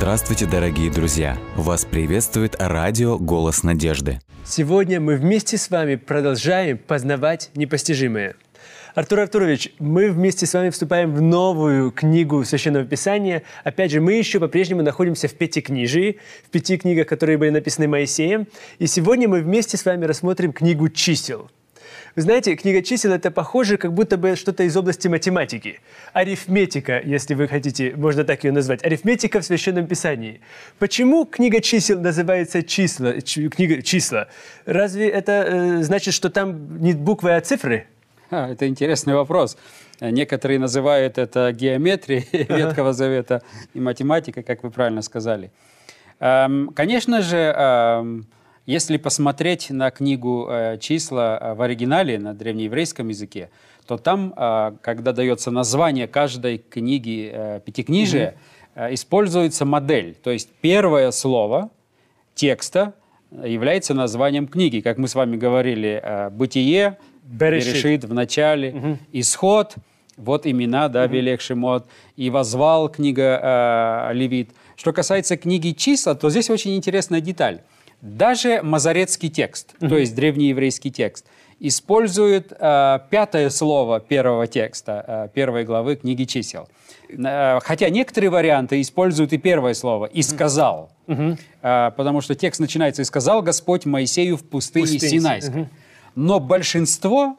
Здравствуйте, дорогие друзья! Вас приветствует радио «Голос надежды». Сегодня мы вместе с вами продолжаем познавать непостижимое. Артур Артурович, мы вместе с вами вступаем в новую книгу Священного Писания. Опять же, мы еще по-прежнему находимся в Пятикнижии, в пяти книгах, которые были написаны Моисеем. И сегодня мы вместе с вами рассмотрим книгу «Чисел». Вы знаете, книга чисел – это похоже, как будто бы что-то из области математики. Арифметика, если вы хотите, можно так ее назвать. Арифметика в Священном Писании. Почему книга чисел называется числа, ч, книга числа? Разве это э, значит, что там не буквы, а цифры? А, это интересный вопрос. Некоторые называют это геометрией Ветхого Завета и математикой, как вы правильно сказали. Эм, конечно же, эм, если посмотреть на книгу э, «Числа» э, в оригинале на древнееврейском языке, то там, э, когда дается название каждой книги Пятикнижия, mm-hmm. используется модель. То есть первое слово текста является названием книги. Как мы с вами говорили, «Бытие», «Берешит», «Берешит» в начале, mm-hmm. «Исход», вот имена, да, mm-hmm. Велех Шимот, и «Возвал» книга э, Левит. Что касается книги «Числа», то здесь очень интересная деталь. Даже мазарецкий текст, mm-hmm. то есть древнееврейский текст, использует э, пятое слово первого текста, э, первой главы книги чисел. Э, хотя некоторые варианты используют и первое слово «и сказал», mm-hmm. э, потому что текст начинается «и сказал Господь Моисею в пустыне Пустынь. Синайской». Mm-hmm. Но большинство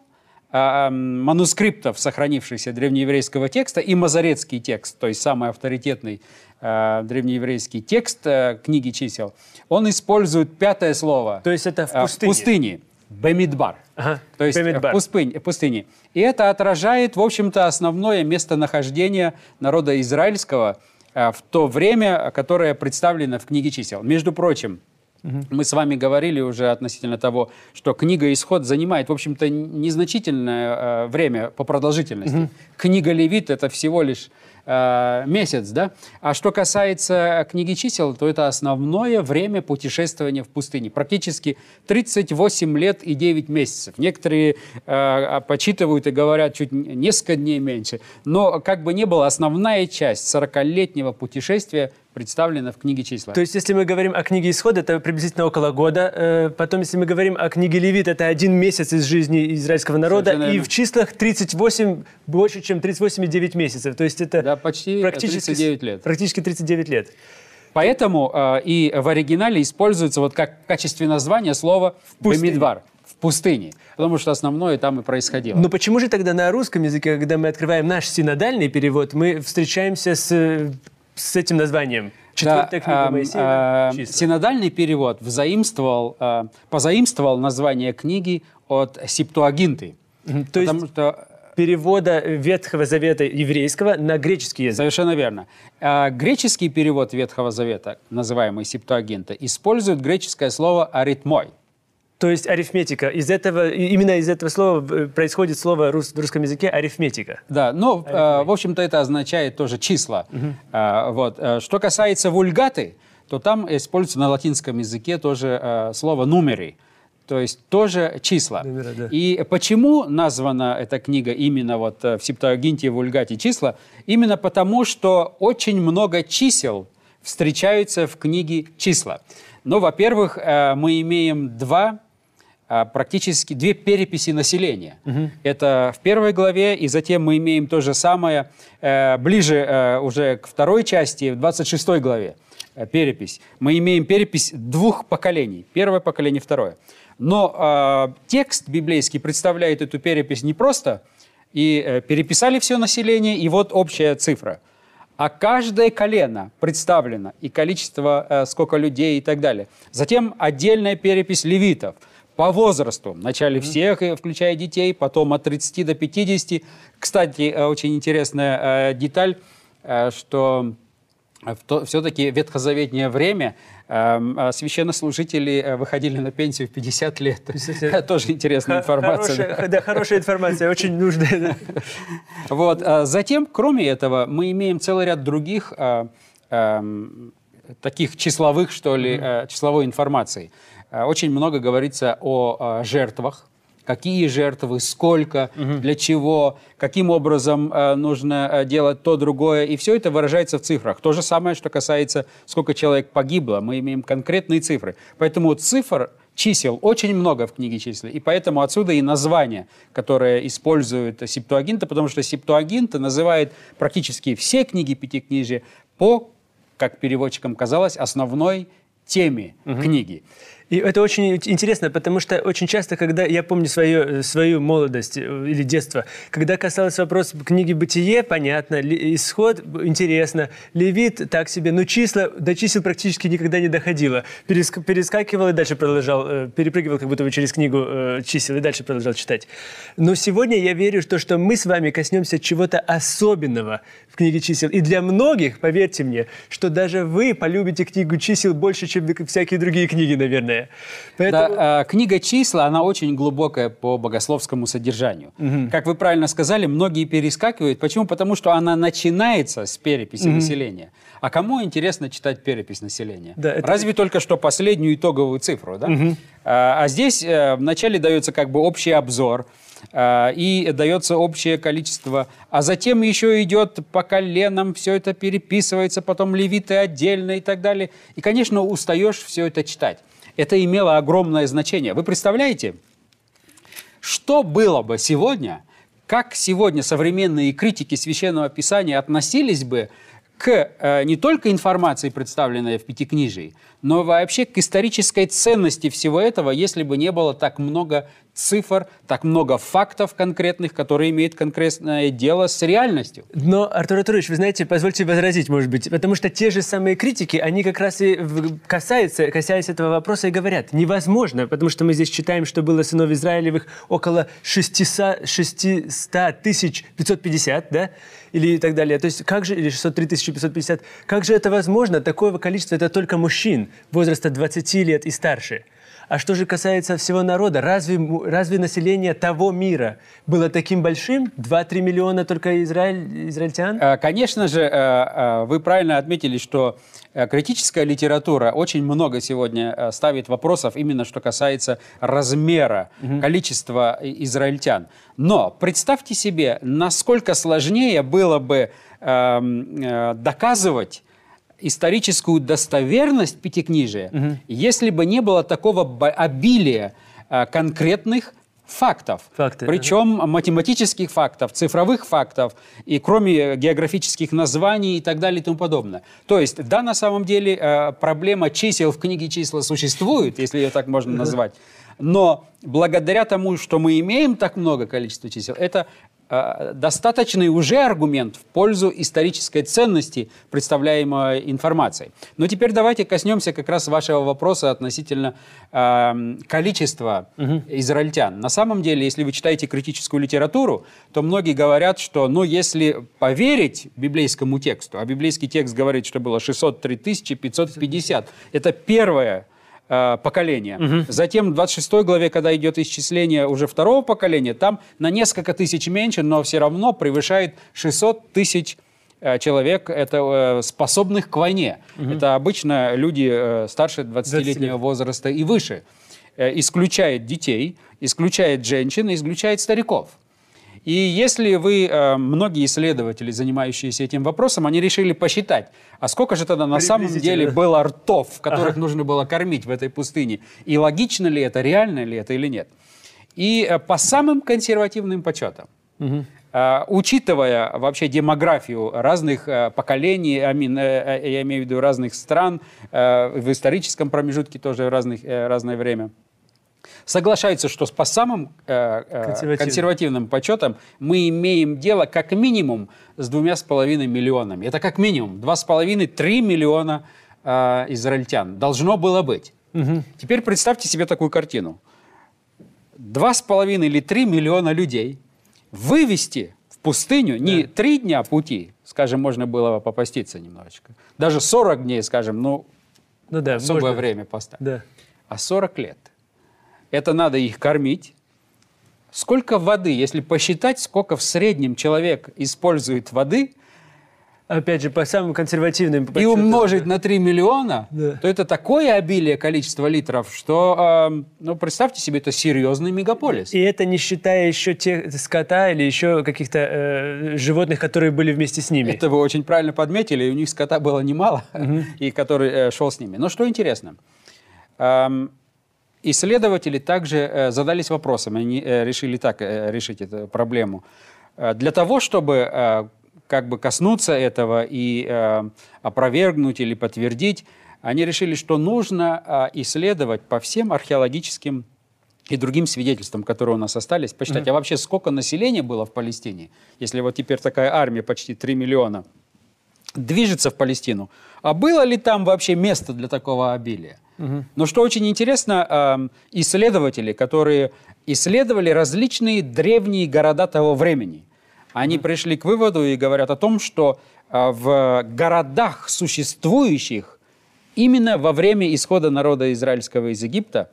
манускриптов, сохранившихся древнееврейского текста, и мазарецкий текст, то есть самый авторитетный э, древнееврейский текст э, книги чисел, он использует пятое слово. То есть это в пустыне? В пустыне. Бемидбар. Ага, то есть Бемидбар. в пустыне, пустыне. И это отражает, в общем-то, основное местонахождение народа израильского в то время, которое представлено в книге чисел. Между прочим, Угу. Мы с вами говорили уже относительно того, что книга «Исход» занимает, в общем-то, незначительное э, время по продолжительности. Угу. Книга «Левит» — это всего лишь э, месяц, да? А что касается книги чисел, то это основное время путешествования в пустыне. Практически 38 лет и 9 месяцев. Некоторые э, почитывают и говорят чуть несколько дней меньше. Но как бы ни было, основная часть 40-летнего путешествия представлена в книге числа. То есть, если мы говорим о книге Исход, это приблизительно около года. Э, потом, если мы говорим о книге Левит, это один месяц из жизни израильского народа. и в числах 38, больше, чем 38,9 месяцев. То есть, это да, почти практически 39 лет. Практически 39 лет. Поэтому э, и в оригинале используется вот как в качестве названия слово «бемидвар» в пустыне, потому что основное там и происходило. Но почему же тогда на русском языке, когда мы открываем наш синодальный перевод, мы встречаемся с с этим названием. Четвертая да, книга Моисея. Э, синодальный перевод взаимствовал, э, позаимствовал название книги от Септуагинты. То потому есть что перевода Ветхого Завета еврейского на греческий язык. Совершенно верно. А греческий перевод Ветхого Завета, называемый Септуагинта, использует греческое слово «аритмой». То есть арифметика. Из этого, именно из этого слова э, происходит слово в русском языке арифметика. Да, ну, э, в общем-то, это означает тоже числа. Угу. Э, вот. Э, что касается вульгаты, то там используется на латинском языке тоже э, слово «нумери», то есть тоже числа. Номера, да. И почему названа эта книга именно вот э, в Септуагинте и Вульгате числа? Именно потому, что очень много чисел встречаются в книге числа. Ну, во-первых, мы имеем два практически две переписи населения. Угу. Это в первой главе, и затем мы имеем то же самое э, ближе э, уже к второй части, в 26 главе э, перепись. Мы имеем перепись двух поколений. Первое поколение, второе. Но текст библейский представляет эту перепись не просто, и переписали все население, и вот общая цифра. А каждое колено представлено, и количество, сколько людей и так далее. Затем отдельная перепись левитов – по возрасту. Вначале всех, включая детей, потом от 30 до 50. Кстати, э, очень интересная э, деталь, э, что все-таки ветхозаветнее время священнослужители выходили на пенсию в 50 лет. 50 лет. Тоже интересная информация. Хорошая, да, хорошая информация, очень нужная. Вот. Затем, кроме этого, мы имеем целый ряд других таких числовых, что ли, числовой информации. Э, очень много говорится о э, жертвах, какие жертвы, сколько, для чего, каким образом э, нужно э, делать то, другое. И все это выражается в цифрах. То же самое, что касается, сколько человек погибло. Мы имеем конкретные цифры. Поэтому цифр чисел очень много в книге чисел, и поэтому отсюда и название, которое использует Септуагинта, потому что Септуагинта называет практически все книги Пятикнижия по, как переводчикам казалось, основной теме угу. книги. И это очень интересно, потому что очень часто, когда я помню свою, свою молодость э, или детство, когда касалось вопроса книги «Бытие», понятно, исход интересно, Левит так себе, но числа, до чисел практически никогда не доходило. Переск, перескакивал и дальше продолжал, э, перепрыгивал как будто бы через книгу э, чисел и дальше продолжал читать. Но сегодня я верю, что, что мы с вами коснемся чего-то особенного в книге чисел. И для многих, поверьте мне, что даже вы полюбите книгу чисел больше, чем всякие другие книги, наверное далее. Поэтому... Да, э, книга «Числа», она очень глубокая по богословскому содержанию. Угу. Как вы правильно сказали, многие перескакивают. Почему? Потому что она начинается с переписи угу. населения. А кому интересно читать перепись населения? Да, это... Разве только что последнюю итоговую цифру. Да? Угу. А, а здесь э, вначале дается как бы общий обзор, и дается общее количество, а затем еще идет по коленам, все это переписывается, потом левиты отдельно и так далее. И, конечно, устаешь все это читать это имело огромное значение. Вы представляете, что было бы сегодня, как сегодня современные критики Священного Писания относились бы к э, не только информации, представленной в Пятикнижии, но вообще к исторической ценности всего этого, если бы не было так много цифр, так много фактов конкретных, которые имеют конкретное дело с реальностью. Но, Артур Артурович, вы знаете, позвольте возразить, может быть, потому что те же самые критики, они как раз и касаются, касаясь этого вопроса, и говорят, невозможно, потому что мы здесь читаем, что было сынов Израилевых около 600, 600 тысяч 550, да, или и так далее. То есть как же, или 603 550, как же это возможно? Такое количество, это только мужчин возраста 20 лет и старше. А что же касается всего народа, разве, разве население того мира было таким большим? 2-3 миллиона только израиль, израильтян? Э, конечно же, э, э, вы правильно отметили, что критическая литература очень много сегодня ставит вопросов именно что касается размера, угу. количества израильтян. Но представьте себе, насколько сложнее было бы эм, доказывать историческую достоверность Пятикнижия, угу. если бы не было такого обилия а, конкретных фактов. Факты. Причем ага. математических фактов, цифровых фактов, и кроме географических названий и так далее и тому подобное. То есть, да, на самом деле э, проблема чисел в книге числа существует, если ее так можно назвать. Но благодаря тому, что мы имеем так много количества чисел, это Э, достаточный уже аргумент в пользу исторической ценности представляемой информации. Но теперь давайте коснемся как раз вашего вопроса относительно э, количества угу. израильтян. На самом деле, если вы читаете критическую литературу, то многие говорят, что, ну, если поверить библейскому тексту, а библейский текст говорит, что было 603 550, это первое э, поколения. Угу. Затем в 26 главе, когда идет исчисление уже второго поколения, там на несколько тысяч меньше, но все равно превышает 600 тысяч э, человек, это э, способных к войне. Угу. Это обычно люди старше 20-летнего 20 возраста и выше. Исключает детей, исключает женщин, исключает стариков. И если вы, э, многие исследователи, занимающиеся этим вопросом, они решили посчитать, а сколько же тогда на самом деле было ртов, которых ага. нужно было кормить в этой пустыне, и логично ли это, реально ли это или нет. И э, по самым консервативным подсчетам, угу. учитывая вообще демографию разных поколений, я имею в виду разных стран, в историческом промежутке тоже разных, разное время – соглашаются, что по самым э, э, консервативным. консервативным подсчетам мы имеем дело как минимум с двумя с половиной миллионами. Это как минимум два с половиной, три миллиона э, израильтян. Должно было быть. Угу. Теперь представьте себе такую картину. Два с половиной или три миллиона людей вывести в пустыню не три дня пути, скажем, можно было попаститься немножечко, даже 40 дней, скажем, ну, ну да, особое можно. время поставить, да. а 40 лет это надо их кормить. Сколько воды, если посчитать, сколько в среднем человек использует воды, опять же, по самым консервативным и подсчетам, умножить на 3 миллиона, Да. то это такое обилие количества литров, что, э, ну, представьте себе, это серьезный мегаполис. И это не считая еще тех скота или еще каких-то э, животных, которые были вместе с ними. Это вы очень правильно подметили, и у них скота было немало, и который э, шел с ними. Но что интересно, эм, исследователи также э, задались вопросом, они э, решили так э, решить эту проблему. Для того, чтобы как бы коснуться этого и опровергнуть или подтвердить, они решили, что нужно исследовать по всем археологическим и другим свидетельствам, которые у нас остались, посчитать, а вообще сколько населения было в Палестине, если вот теперь такая армия почти 3 миллиона движется в Палестину, а было ли там вообще место для такого обилия? Но что очень интересно, эм, исследователи, которые исследовали различные древние города того времени, они пришли к выводу и говорят о том, что э, в городах существующих именно во время исхода народа израильского из Египта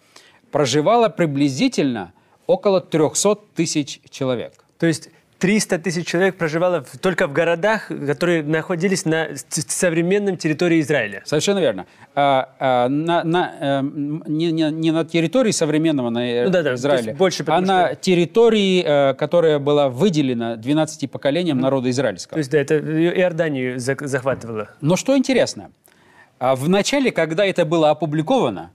проживало приблизительно около 300 тысяч человек. То есть 300 тысяч человек проживало в- только в городах, которые находились на современном территории Израиля. Совершенно верно. А, а, на, на, эм, не, не- не на территории современного на, э, Ну да-да, то Израиля, больше, а потому на что- территории, э, которая была выделена 12 поколениям народа израильского. То есть, да, это Иорданию захватывало. Но что интересно, а, в начале, когда это было опубликовано,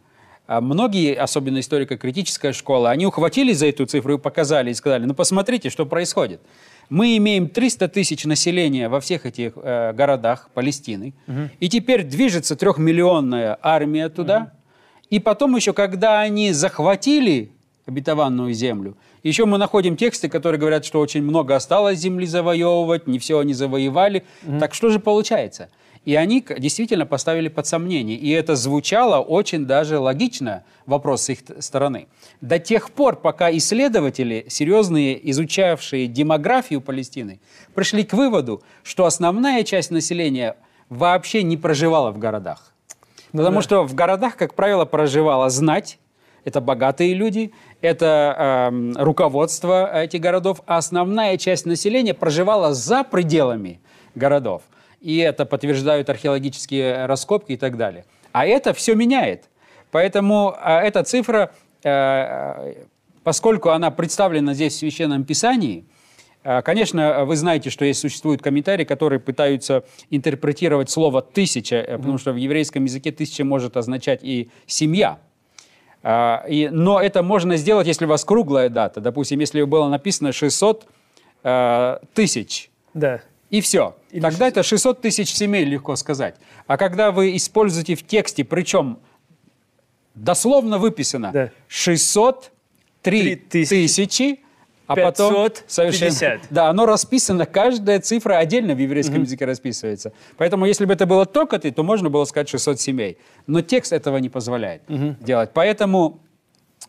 многие, особенно историко-критическая школа, они ухватились за эту цифру и показали, и сказали, ну посмотрите, что происходит. Мы имеем 300 тысяч населения во всех этих э, городах Палестины, и теперь движется трехмиллионная армия туда, и потом еще, когда они захватили обетованную землю, еще мы находим тексты, которые говорят, что очень много осталось земли завоевывать, не все они завоевали. Так что же получается? И они действительно поставили под сомнение. И это звучало очень даже логично, вопрос с их стороны. До тех пор, пока исследователи, серьезные, изучавшие демографию Палестины, пришли к выводу, что основная часть населения вообще не проживала в городах. Потому что в городах, как правило, проживала знать, это богатые люди, это эм, руководство этих городов, а основная часть населения проживала за пределами городов. И это подтверждают археологические раскопки и так далее. А это все меняет. Поэтому а, эта цифра, э, э, поскольку она представлена здесь в Священном Писании, а, Конечно, вы знаете, что есть существуют комментарии, которые пытаются интерпретировать слово «тысяча», э, потому что в еврейском языке «тысяча» может означать и «семья». А, и, но это можно сделать, если у вас круглая дата. Допустим, если было написано 600 э, тысяч, Да. И все. Или Тогда это 600 тысяч семей, легко сказать. А когда вы используете в тексте, причем дословно выписано Да. 603 Три тысячи, а потом 550. Да, оно расписано, каждая цифра отдельно в еврейском языке расписывается. Поэтому, если бы это было только ты, то можно было сказать 600 семей. Но текст этого не позволяет делать. Поэтому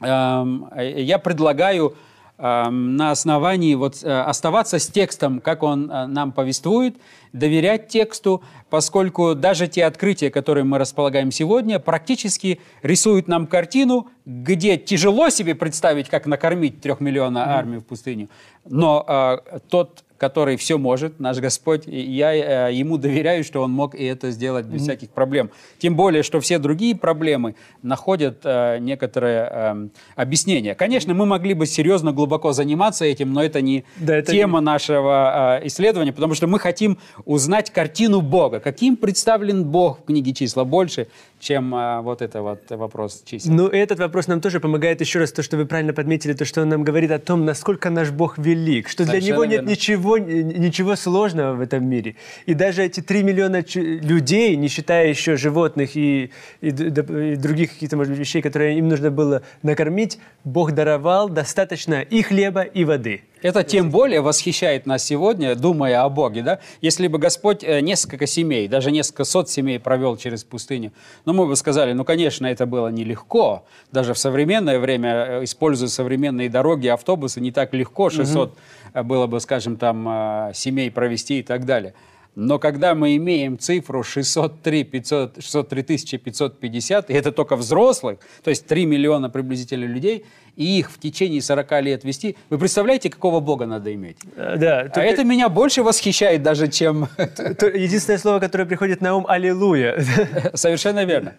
эм, я предлагаю на основании вот э, оставаться с текстом, как он э, нам повествует, доверять тексту, поскольку даже те открытия, которые мы располагаем сегодня, практически рисуют нам картину, где тяжело себе представить, как накормить трехмиллиона армию в пустыню, но э, тот который все может, наш Господь, и я э, ему доверяю, что он мог и это сделать без всяких проблем. Тем более, что все другие проблемы находят э, некоторое э, объяснение. Конечно, мы могли бы серьезно, глубоко заниматься этим, но это не Да, это тема нашего э, исследования, потому что мы хотим узнать картину Бога. Каким представлен Бог в книге числа больше, чем э, вот это вот вопрос чисел. Ну, этот вопрос нам тоже помогает еще раз, то, что вы правильно подметили, то, что он нам говорит о том, насколько наш Бог велик, что для Совершенно него нет верно. ничего, ничего сложного в этом мире. И даже эти 3 миллиона людей, не считая еще животных и, и и других каких-то, может быть, вещей, которые им нужно было накормить, Бог даровал достаточно и хлеба, и воды. Это тем более восхищает нас сегодня, думая о Боге. Да? Если бы Господь э, несколько семей, даже несколько сот семей провел через пустыню, ну, мы бы сказали, ну, конечно, это было нелегко. Даже в современное время, э, используя современные дороги, автобусы, не так легко 600 э, было бы, скажем, там, семей провести и так далее. Но когда мы имеем цифру 603, 500, 603 550, и это только взрослых, то есть 3 миллиона приблизительно людей, и их в течение 40 лет вести, вы представляете, какого Бога надо иметь? Э, Да, А только- это меня больше восхищает даже, чем... единственное слово, которое приходит на ум – «Аллилуйя». Совершенно верно.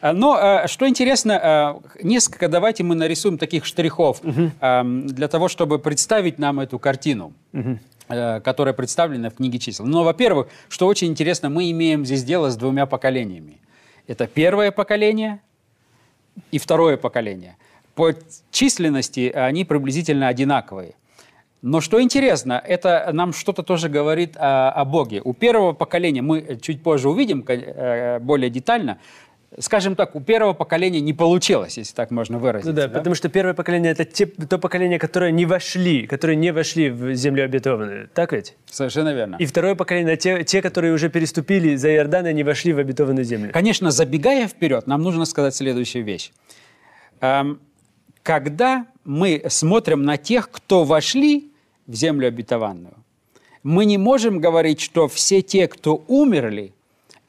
А, Но а, что интересно, а, несколько давайте мы нарисуем таких штрихов ам, для того, чтобы представить нам эту картину, э, которая представлена в книге чисел. Но, во-первых, что очень интересно, мы имеем здесь дело с двумя поколениями. Это первое поколение и второе поколение. По численности они приблизительно одинаковые. Но что интересно, это нам что-то тоже говорит о, о Боге. У первого поколения, мы чуть позже увидим э, более детально, скажем так, у первого поколения не получилось, если так можно выразиться. Ну да, да? потому что первое поколение – это те- то поколение, которое не вошли, которые не вошли в землю обетованную. Так ведь? Совершенно верно. И второе поколение – те, те, которые уже переступили за Иордан и не вошли в обетованную землю. Конечно, забегая вперед, нам нужно сказать следующую вещь. Эм, Когда мы смотрим на тех, кто вошли в землю обетованную, мы не можем говорить, что все те, кто умерли,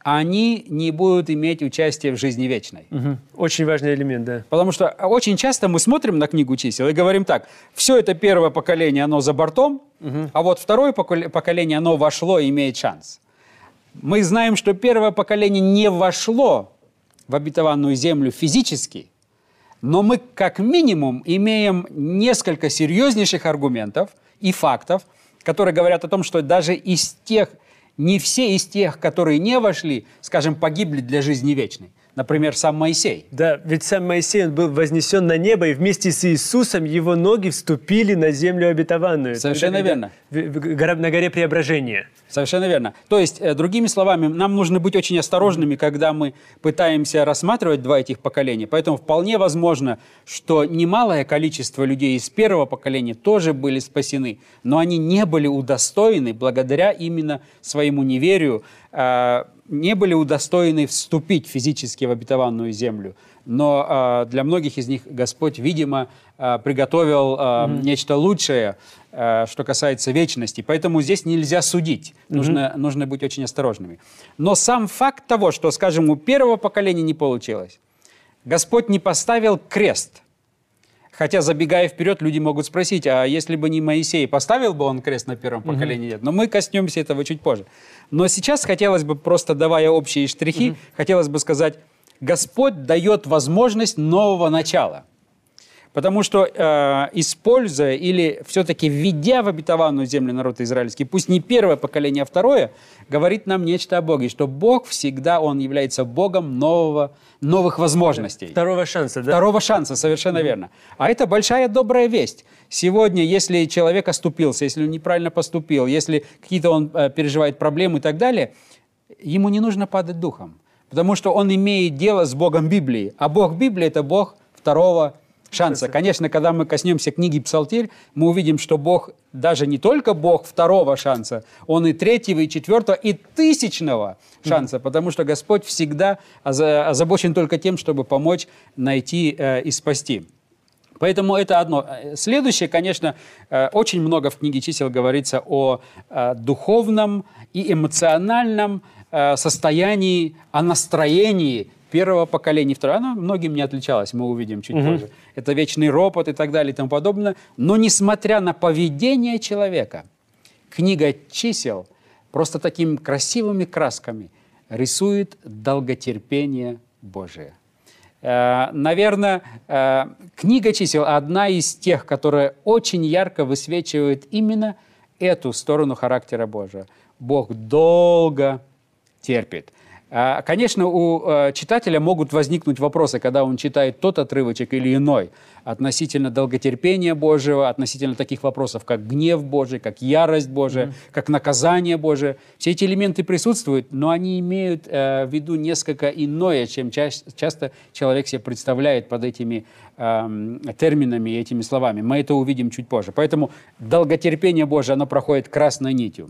они не будут иметь участие в жизни вечной. Мгм. Очень важный элемент, да. Потому что очень часто мы смотрим на книгу чисел и говорим так, все это первое поколение, оно за бортом, а вот второе поколе- поколение, оно вошло и имеет шанс. Мы знаем, что первое поколение не вошло в обетованную землю физически, но мы как минимум имеем несколько серьезнейших аргументов и фактов, которые говорят о том, что даже из тех, не все из тех, которые не вошли, скажем, погибли для жизни вечной. Например, сам Моисей. Да, ведь сам Моисей он был вознесен на небо, и вместе с Иисусом его ноги вступили на землю обетованную. Совершенно Тогда, верно. в- на горе Преображения. Совершенно верно. То есть, э, другими словами, нам нужно быть очень осторожными, когда мы пытаемся рассматривать два этих поколения. Поэтому вполне возможно, что немалое количество людей из первого поколения тоже были спасены, но они не были удостоены, благодаря именно своему неверию, э, не были удостоены вступить физически в обетованную землю. Но э, для многих из них Господь, видимо, э, приготовил э, нечто лучшее, э, что касается вечности. Поэтому здесь нельзя судить. Нужно, нужно быть очень осторожными. Но сам факт того, что, скажем, у первого поколения не получилось, Господь не поставил крест. Хотя, забегая вперед, люди могут спросить, а если бы не Моисей, поставил бы он крест на первом поколении? Нет. Но мы коснемся этого чуть позже. Но сейчас хотелось бы, просто давая общие штрихи, хотелось бы сказать, Господь дает возможность нового начала. Потому что, э, используя или все-таки введя в обетованную землю народ израильский, пусть не первое поколение, а второе, говорит нам нечто о Боге, что Бог всегда, Он является Богом нового, новых возможностей. Второго шанса, да? Второго шанса, совершенно верно. А это большая добрая весть. Сегодня, если человек оступился, если он неправильно поступил, если какие-то он э, переживает проблемы и так далее, ему не нужно падать духом. Потому что он имеет дело с Богом Библии. А Бог Библии – это Бог второго шанса. Конечно, когда мы коснемся книги Псалтирь, мы увидим, что Бог даже не только Бог второго шанса, Он и третьего, и четвертого, и тысячного шанса, потому что Господь всегда оза- озабочен только тем, чтобы помочь найти э, и спасти. Поэтому это одно. Следующее, конечно, э, очень много в книге чисел говорится о э, духовном и эмоциональном э, состоянии, о настроении первого поколения второго. Оно многим не отличалось, мы увидим чуть позже. Это вечный ропот и так далее и тому подобное. Но несмотря на поведение человека, книга чисел просто такими красивыми красками рисует долготерпение Божие. Э, Наверное, э, книга чисел одна из тех, которая очень ярко высвечивает именно эту сторону характера Божия. Бог долго терпит. А, Конечно, у э, читателя могут возникнуть вопросы, когда он читает тот отрывочек или иной, относительно долготерпения Божьего, относительно таких вопросов, как гнев Божий, как ярость Божия, как наказание Божие. Все эти элементы присутствуют, но они имеют э, в виду несколько иное, чем ча- часто человек себе представляет под этими эм, терминами и этими словами. Мы это увидим чуть позже. Поэтому долготерпение Божие, оно проходит красной нитью.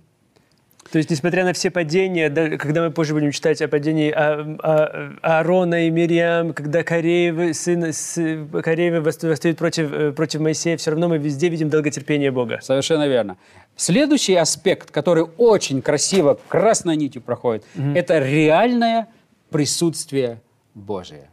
То есть, несмотря на все падения, да, когда мы позже будем читать о падении а, а, Аарона и Мириам, когда Кореевы, сын с, Кореевы восстают против, э, против Моисея, все равно мы везде видим долготерпение Бога. Совершенно верно. Следующий аспект, который очень красиво красной нитью проходит, это реальное присутствие Божие.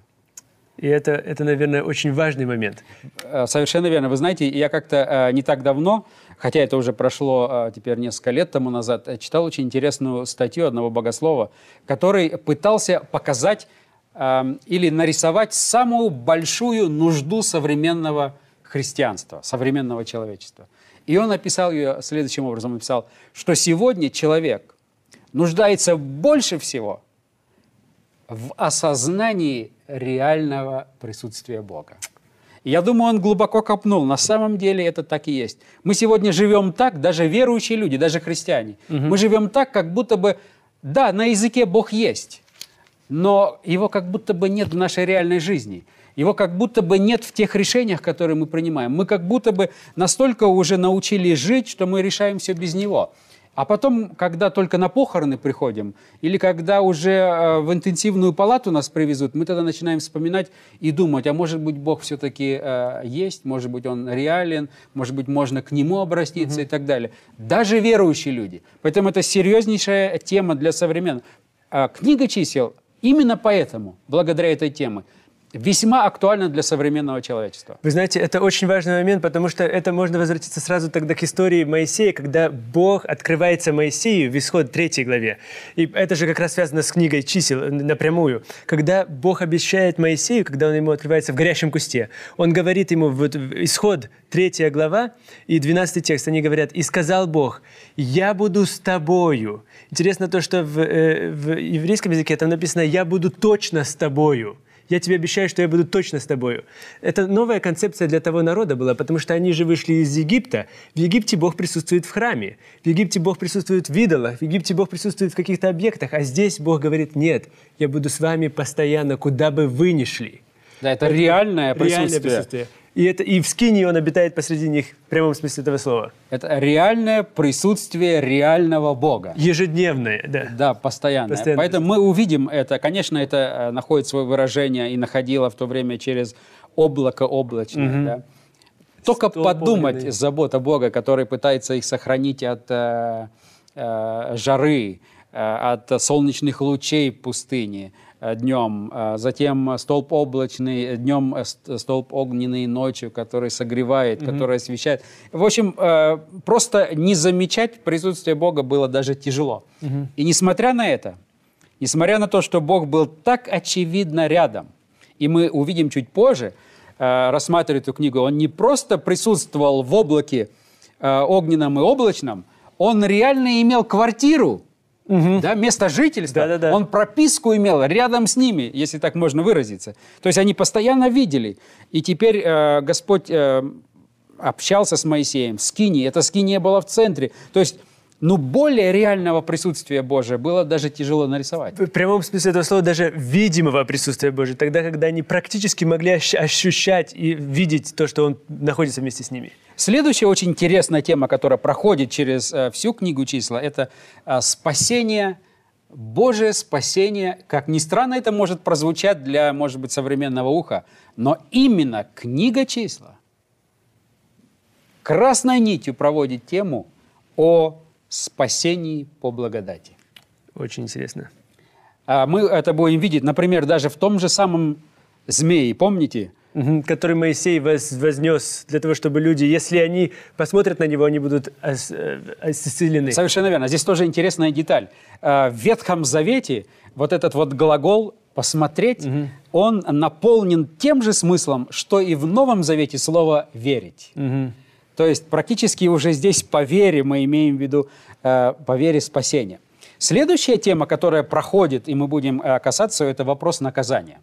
И это, это, наверное, очень важный момент. Э, Совершенно верно. Вы знаете, я как-то э, не так давно, хотя это уже прошло э, теперь несколько лет тому назад, читал очень интересную статью одного богослова, который пытался показать э, или нарисовать самую большую нужду современного христианства, современного человечества. И он описал ее следующим образом. Он написал, что сегодня человек нуждается больше всего в осознании реального присутствия Бога. Я думаю, он глубоко копнул. На самом деле это так и есть. Мы сегодня живем так, даже верующие люди, даже христиане. Мы живем так, как будто бы, да, на языке Бог есть, но его как будто бы нет в нашей реальной жизни. Его как будто бы нет в тех решениях, которые мы принимаем. Мы как будто бы настолько уже научились жить, что мы решаем все без него. А потом, когда только на похороны приходим, или когда уже э, в интенсивную палату нас привезут, мы тогда начинаем вспоминать и думать, а может быть Бог все-таки э, есть, может быть Он реален, может быть можно к Нему обратиться и так далее. Даже верующие люди. Поэтому это серьезнейшая тема для современных. А книга чисел именно поэтому, благодаря этой теме, весьма актуальна для современного человечества. Вы знаете, это очень важный момент, потому что это можно возвратиться сразу тогда к истории Моисея, когда Бог открывается Моисею в исход 3 главе. И это же как раз связано с книгой чисел напрямую. Когда Бог обещает Моисею, когда он ему открывается в горящем кусте, он говорит ему, вот исход 3 глава и 12 текст, они говорят, «И сказал Бог, я буду с тобою». Интересно то, что в, э, в еврейском языке там написано «я буду точно с тобою». Я тебе обещаю, что я буду точно с тобою. Это новая концепция для того народа была, потому что они же вышли из Египта. В Египте Бог присутствует в храме. В Египте Бог присутствует в идолах. В Египте Бог присутствует в каких-то объектах. А здесь Бог говорит, нет, я буду с вами постоянно, куда бы вы ни шли. Да, это реальное присутствие. Реальное присутствие. И, это, и в Скинии он обитает посреди них в прямом смысле этого слова. Это реальное присутствие реального Бога. Ежедневное, да. Да, постоянно. Постоянно. Поэтому мы увидим это. Конечно, это э, находит свое выражение и находило в то время через облако облачное. да. Только Столб подумать, огненный. забота Бога, который пытается их сохранить от э, э, жары, э, от солнечных лучей пустыни днем, э, затем столб облачный днем, э, ст- столб огненный ночью, который согревает, который освещает. В общем, э, просто не замечать присутствие Бога было даже тяжело. И несмотря на это, несмотря на то, что Бог был так очевидно рядом, и мы увидим чуть позже, э, рассматривая эту книгу, он не просто присутствовал в облаке э, огненном и облачном, он реально имел квартиру, да, место жительства. Да-да-да. Он прописку имел рядом с ними, если так можно выразиться. То есть они постоянно видели. И теперь э, Господь э, общался с Моисеем в Скинии. Эта Скиния была в центре. То есть, ну, более реального присутствия Божия было даже тяжело нарисовать. В прямом смысле этого слова даже видимого присутствия Божьего, тогда, когда они практически могли ощ- ощущать и видеть то, что Он находится вместе с ними. Следующая очень интересная тема, которая проходит через э, всю книгу числа, это э, спасение, Божие спасение. Как ни странно это может прозвучать для, может быть, современного уха, но именно книга числа красной нитью проводит тему о спасении по благодати. Очень интересно. А Мы это будем видеть, например, даже в том же самом змее, помните? Который Моисей воз- вознес для того, чтобы люди, если они посмотрят на него, они будут э, исцелены. Совершенно верно. Здесь тоже интересная деталь. Э, В Ветхом Завете вот этот вот глагол «посмотреть», он наполнен тем же смыслом, что и в Новом Завете слово «верить». То есть практически уже здесь по вере мы имеем в виду э, по вере спасения. Следующая тема, которая проходит, и мы будем э, касаться, это вопрос наказания.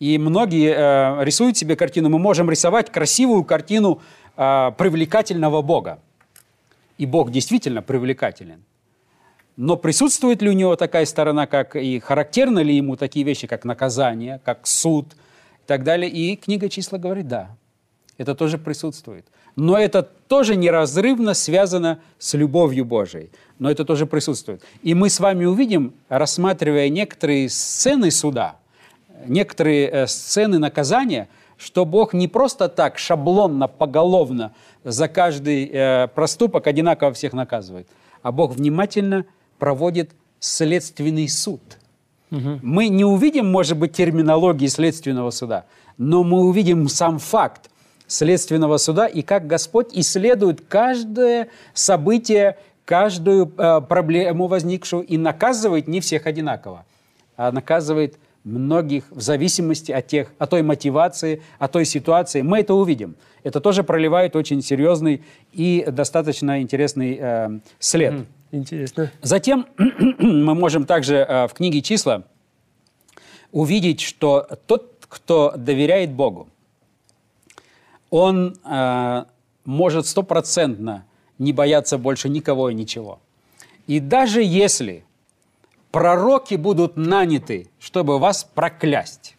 И многие э, рисуют себе картину. Мы можем рисовать красивую картину э, привлекательного Бога. И Бог действительно привлекателен. Но присутствует ли у него такая сторона, как и характерны ли ему такие вещи, как наказание, как суд и так далее? И книга числа говорит, да. Это тоже присутствует. Но это тоже неразрывно связано с любовью Божией. Но это тоже присутствует. И мы с вами увидим, рассматривая некоторые сцены суда, некоторые э, сцены наказания, что Бог не просто так шаблонно, поголовно за каждый э, проступок одинаково всех наказывает, а Бог внимательно проводит следственный суд. Угу. Мы не увидим, может быть, терминологии следственного суда, но мы увидим сам факт следственного суда и как Господь исследует каждое событие, каждую э, проблему возникшую и наказывает не всех одинаково, а наказывает многих в зависимости от, тех, от той мотивации, от той ситуации. Мы это увидим. Это тоже проливает очень серьезный и достаточно интересный э, след. Интересно. Затем мы можем также э, в книге «Числа» увидеть, что тот, кто доверяет Богу, он э, может стопроцентно не бояться больше никого и ничего. И даже если пророки будут наняты, чтобы вас проклясть,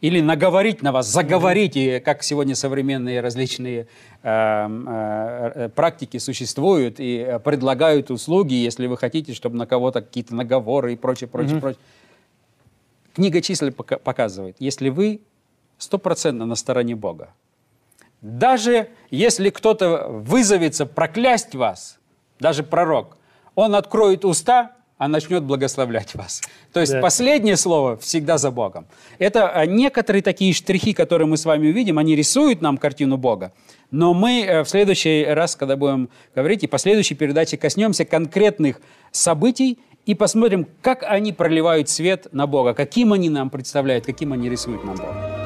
или наговорить на вас, заговорить, и как сегодня современные различные э, э, э, практики существуют и предлагают услуги, если вы хотите, чтобы на кого-то какие-то наговоры и прочее, прочее, mm-hmm. прочее. Книга чисел показывает, если вы стопроцентно на стороне Бога, даже если кто-то вызовется проклясть вас, даже пророк, он откроет уста а начнет благословлять вас. То есть да. последнее слово всегда за Богом. Это а, некоторые такие штрихи, которые мы с вами увидим, они рисуют нам картину Бога. Но мы э, в следующий раз, когда будем говорить, и последующей передаче коснемся конкретных событий и посмотрим, как они проливают свет на Бога, каким они нам представляют, каким они рисуют нам Бога.